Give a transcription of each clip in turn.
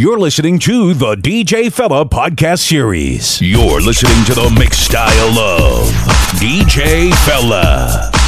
You're listening to the DJ Fella podcast series. You're listening to the mix style of DJ Fella.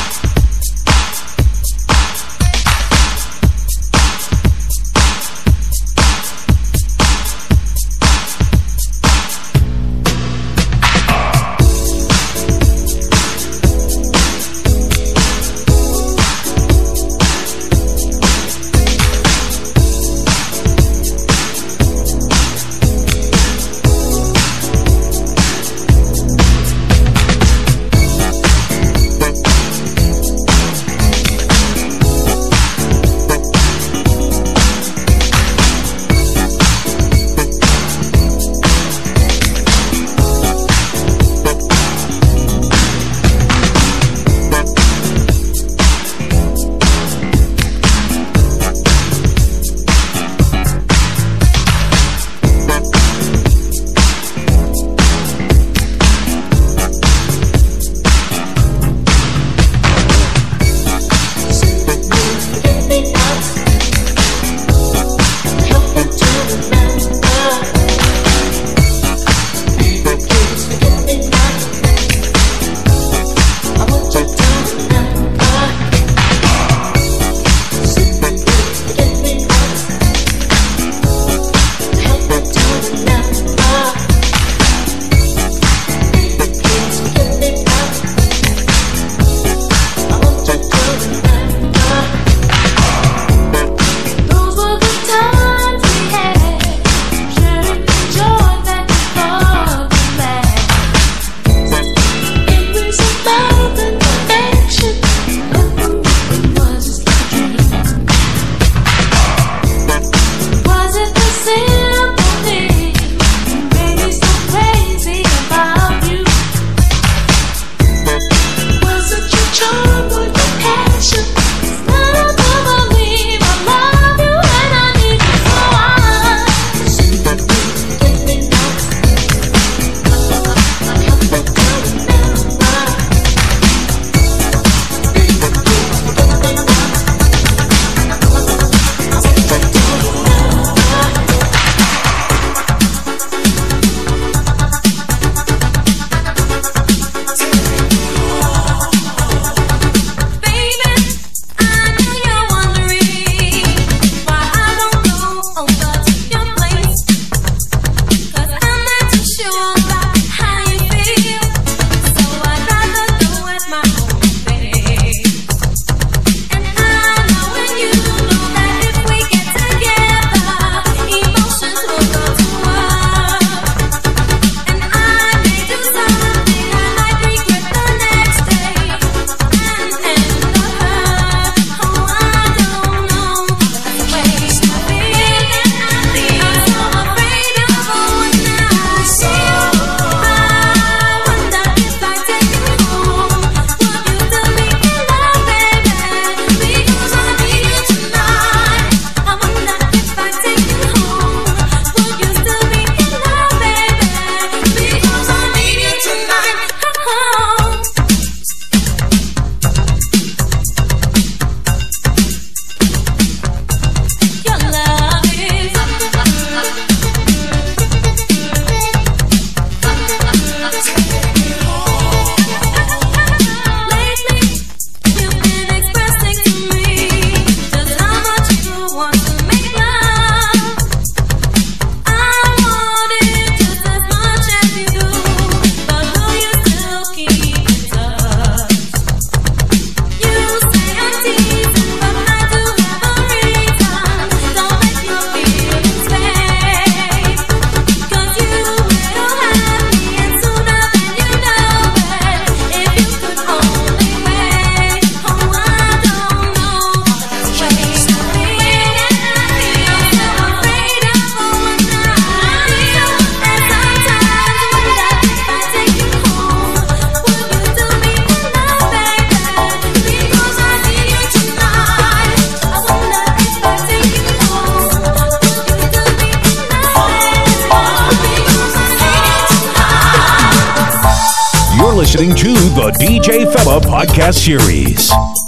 DJ Fella podcast series.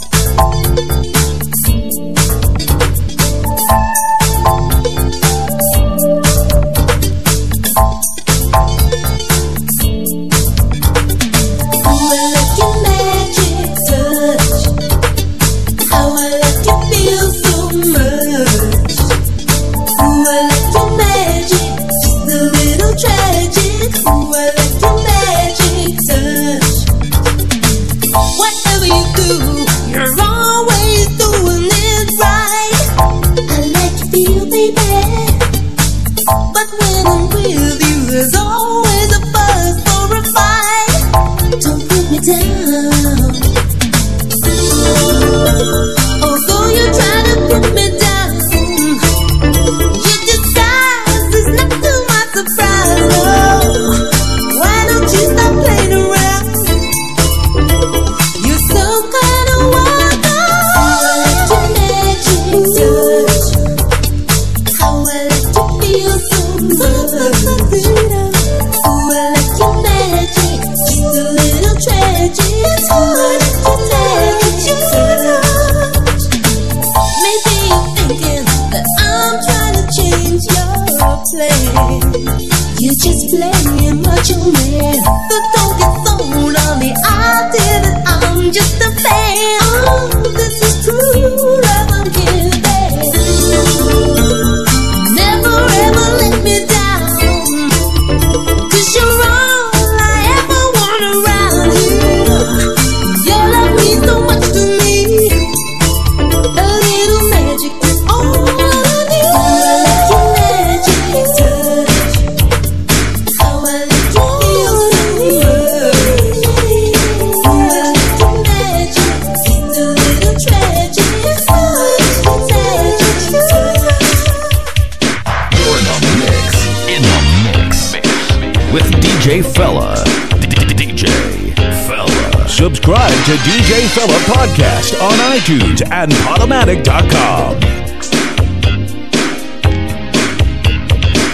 To DJ Fella Podcast on iTunes and Podomatic.com.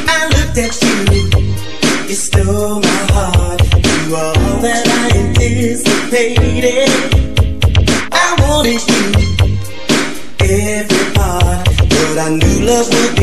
I looked at you, you stole my heart. You are all that I anticipated. I wanted you, every part, but I knew love would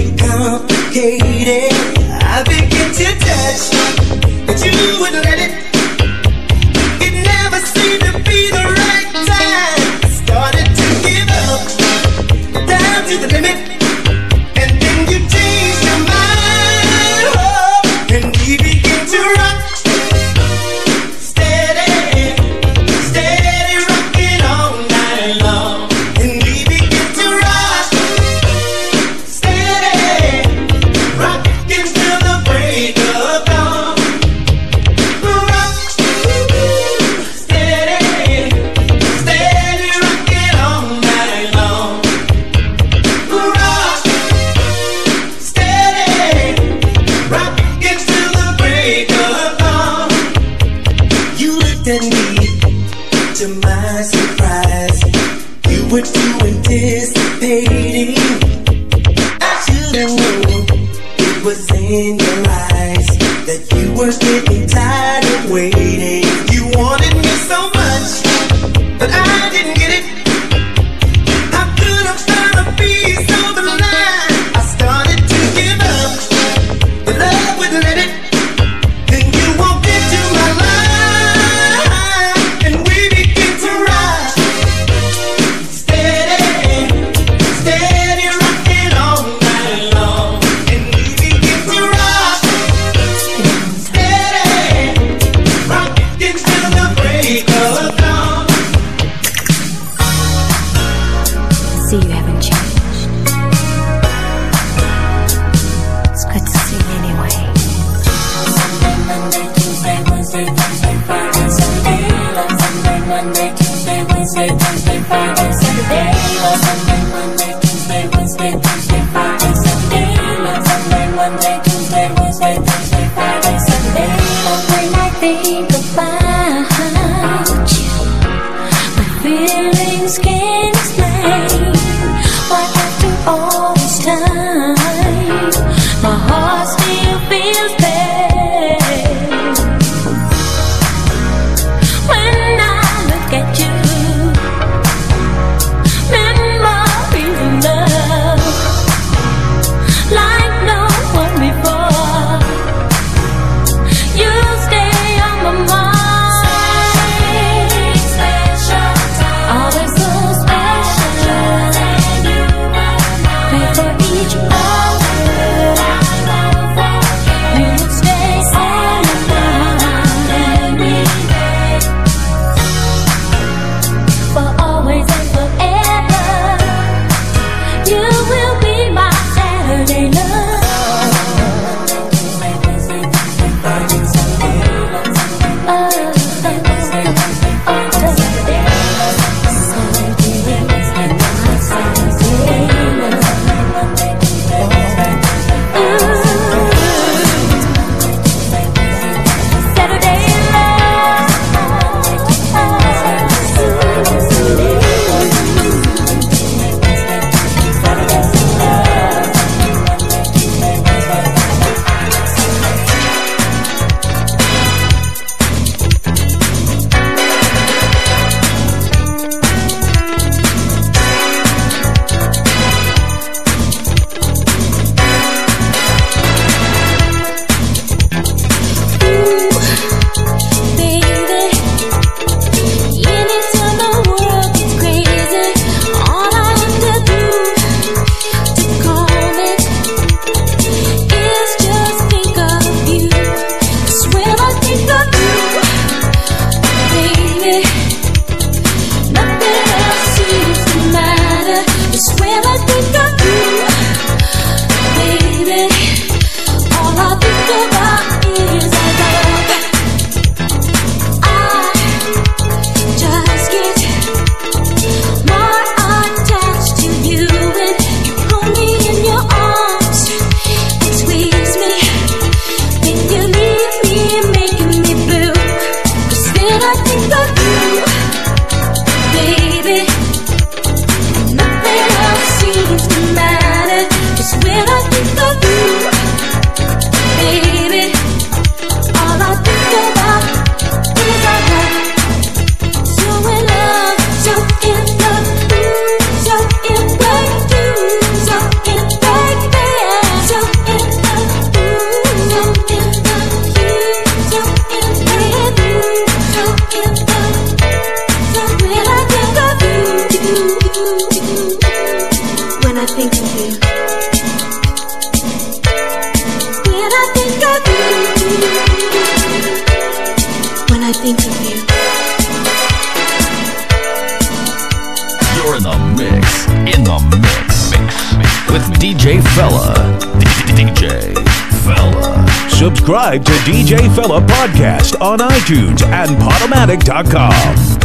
Podcast on iTunes and Podomatic.com.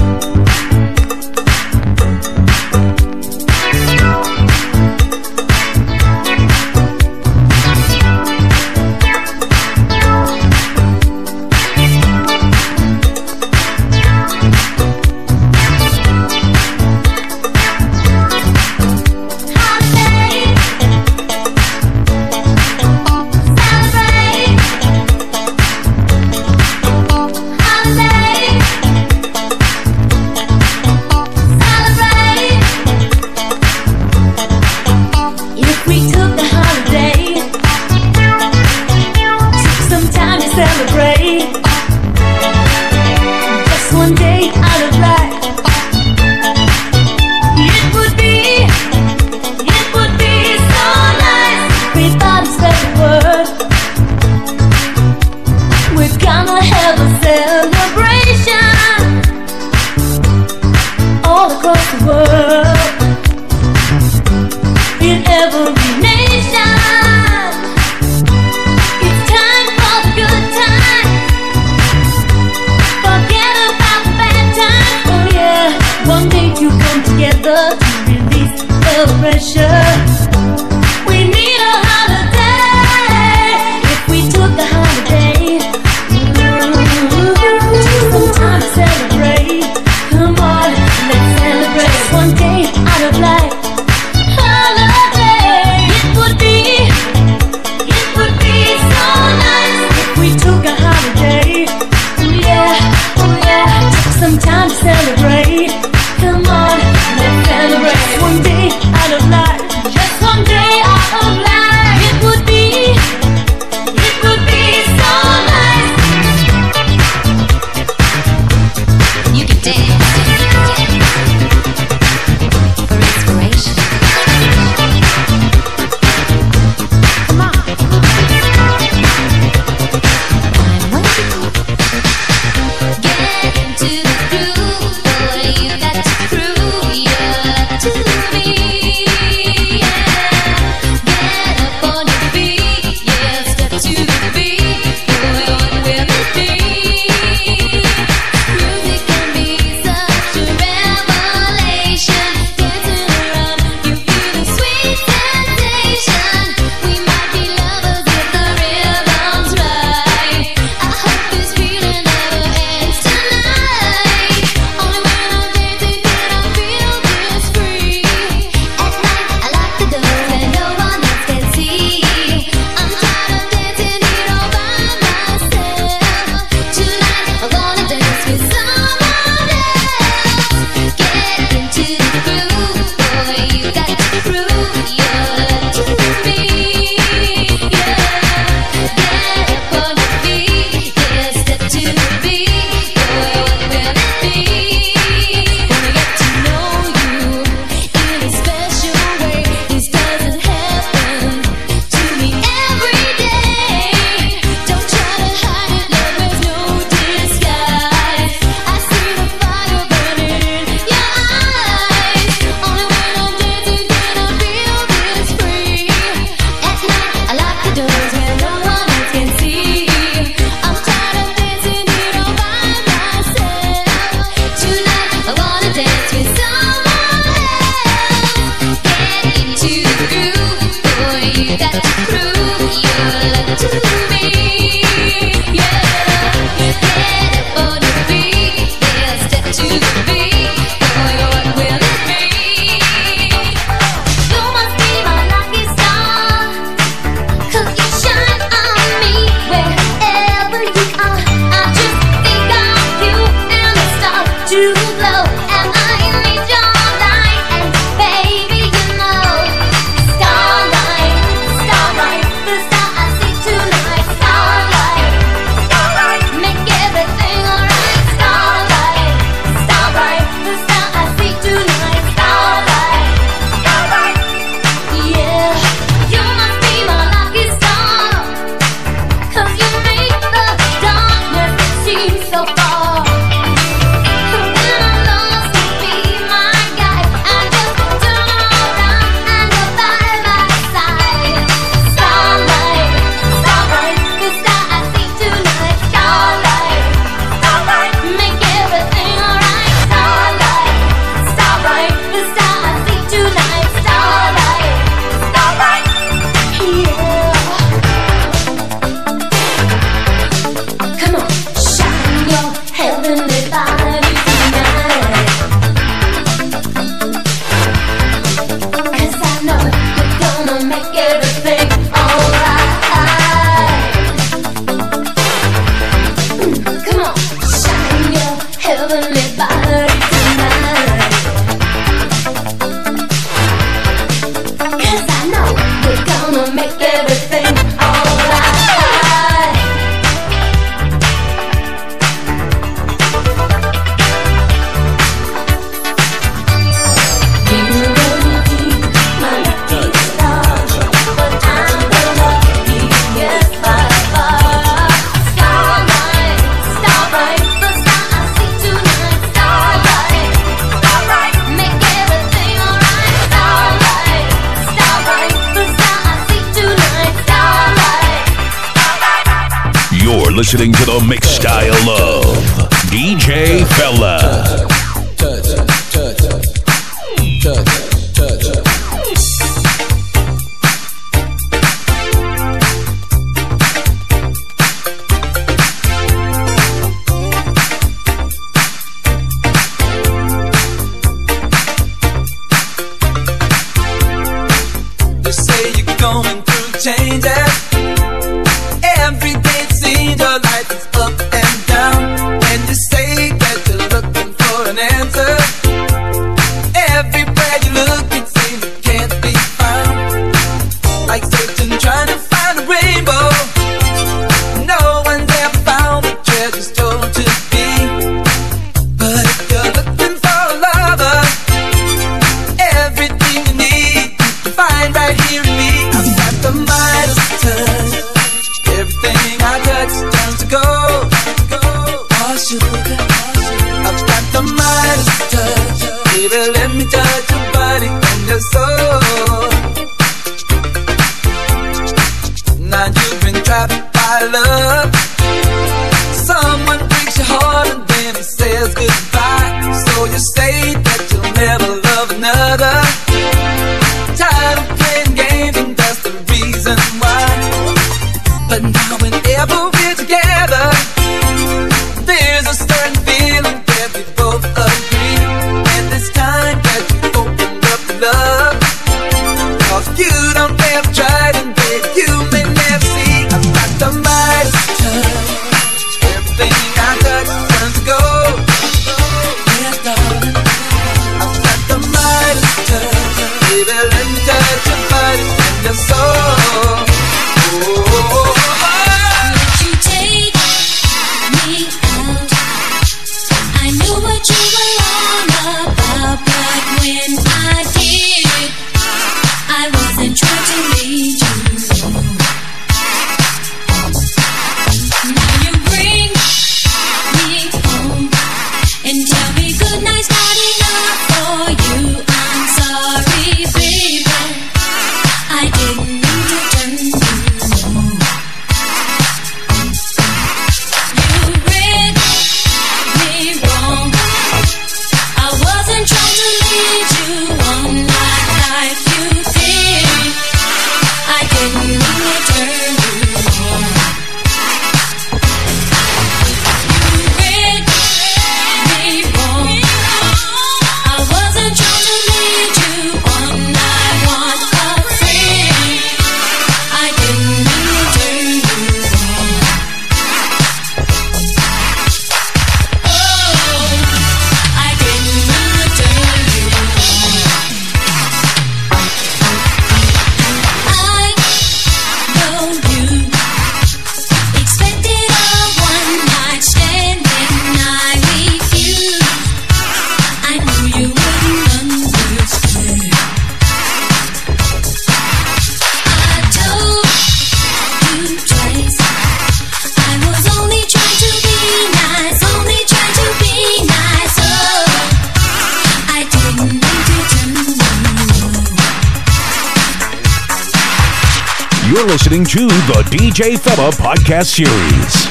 DJ Fella podcast series.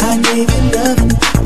I gave you loving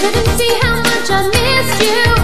Couldn't see how much I missed you.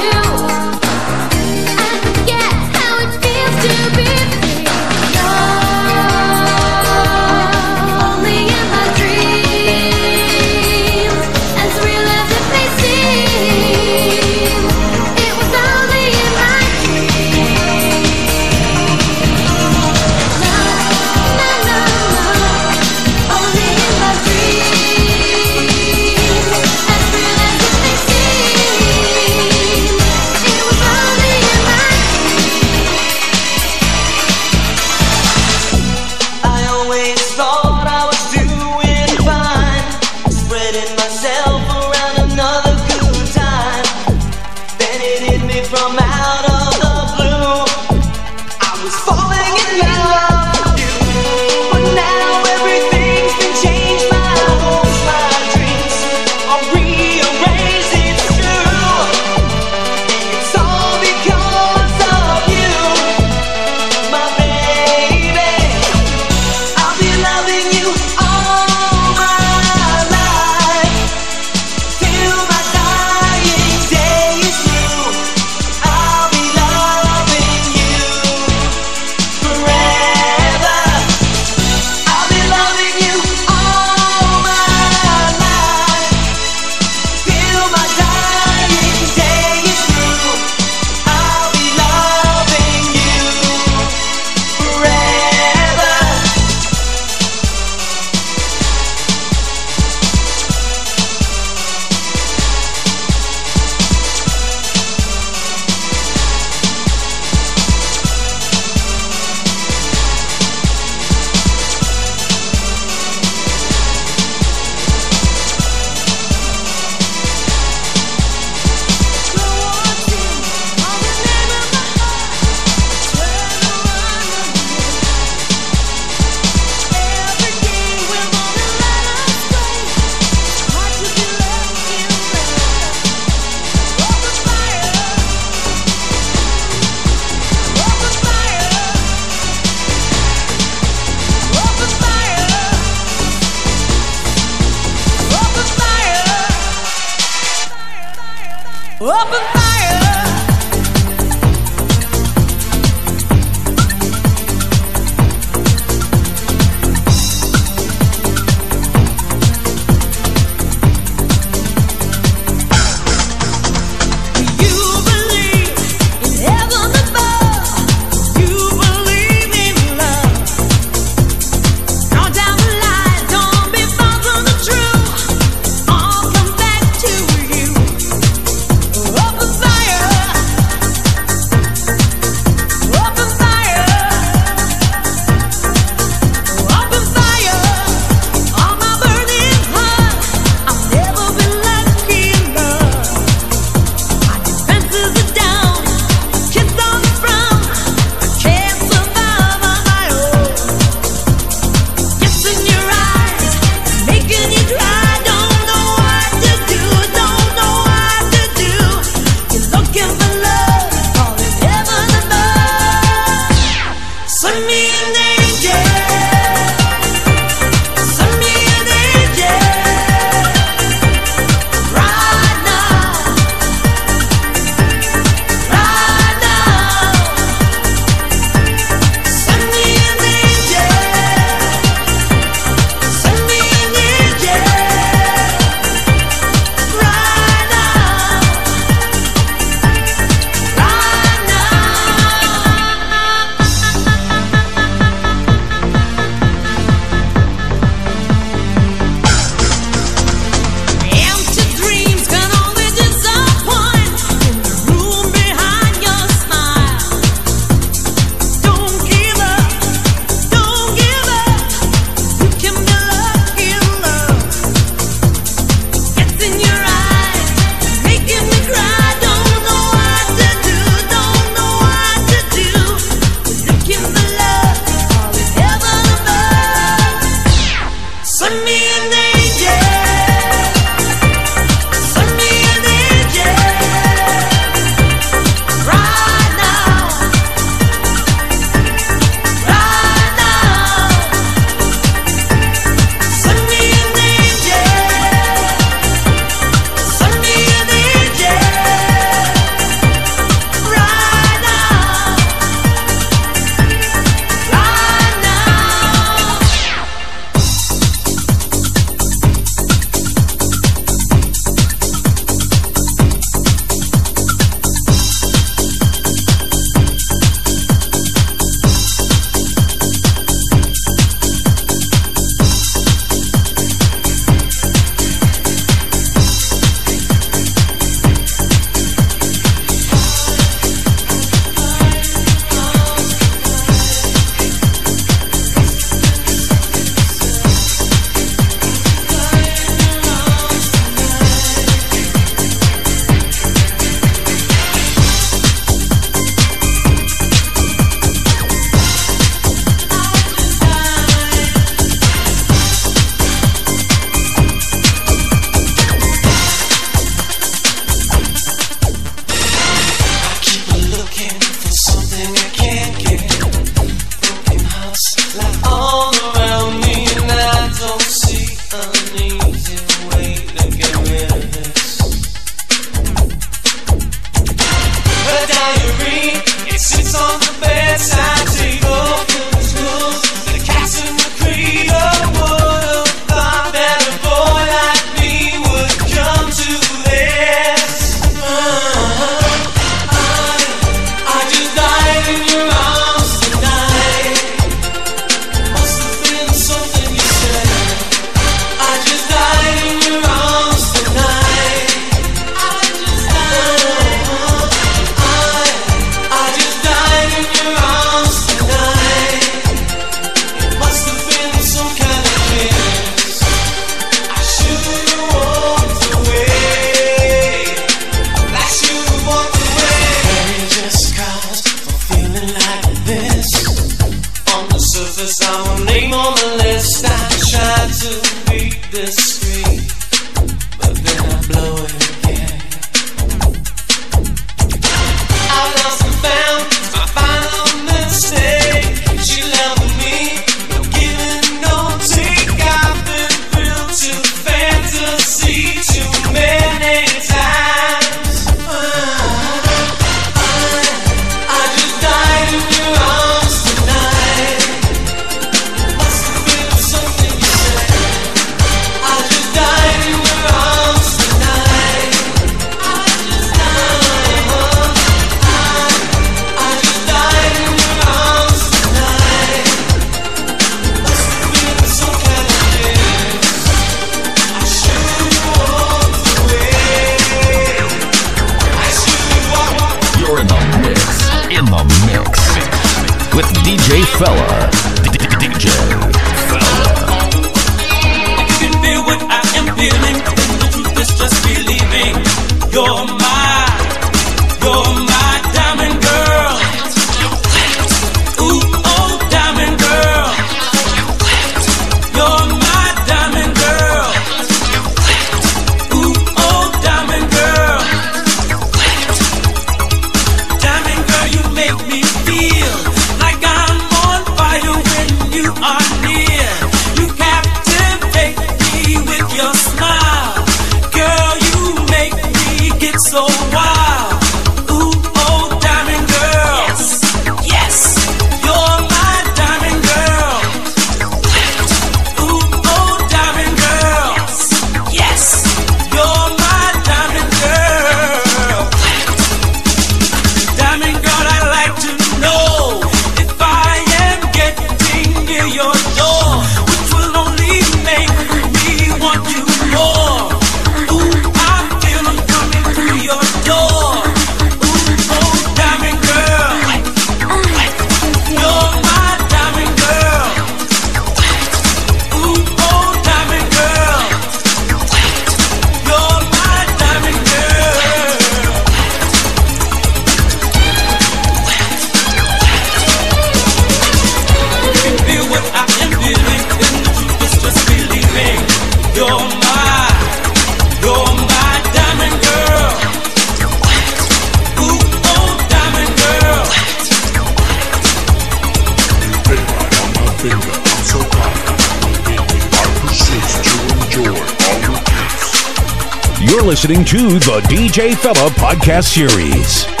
DJ Fella podcast series.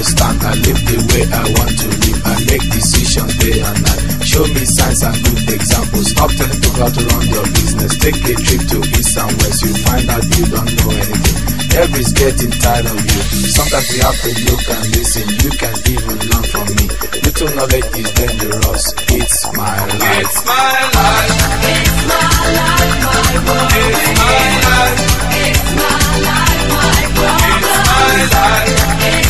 Do you understand? I live the way I want to live. I make decisions day and night. Show me signs and good examples. Stop telling people how to run your business. Take a trip to east and west. You find out you don't know anything. Everybody's getting tired of you. Sometimes we have to look and listen. You can even learn from me. Little knowledge is dangerous. It's my life. It's my life. It's my life, my world. It's my life. It's my life, my problem. It's my life. It's my life,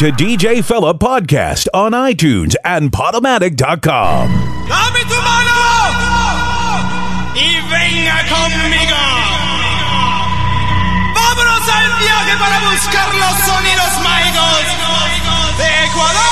to DJ Fella Podcast on iTunes and Podomatic.com. Mano y venga conmigo. Vámonos al viaje para buscar los sonidos mágicos de Ecuador.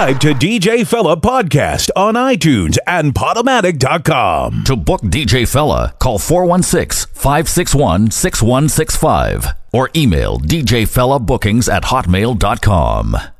Subscribe to DJ Fella Podcast on iTunes and Podomatic.com. To book DJ Fella, call 416 561 6165 or email djfellabookings at hotmail.com.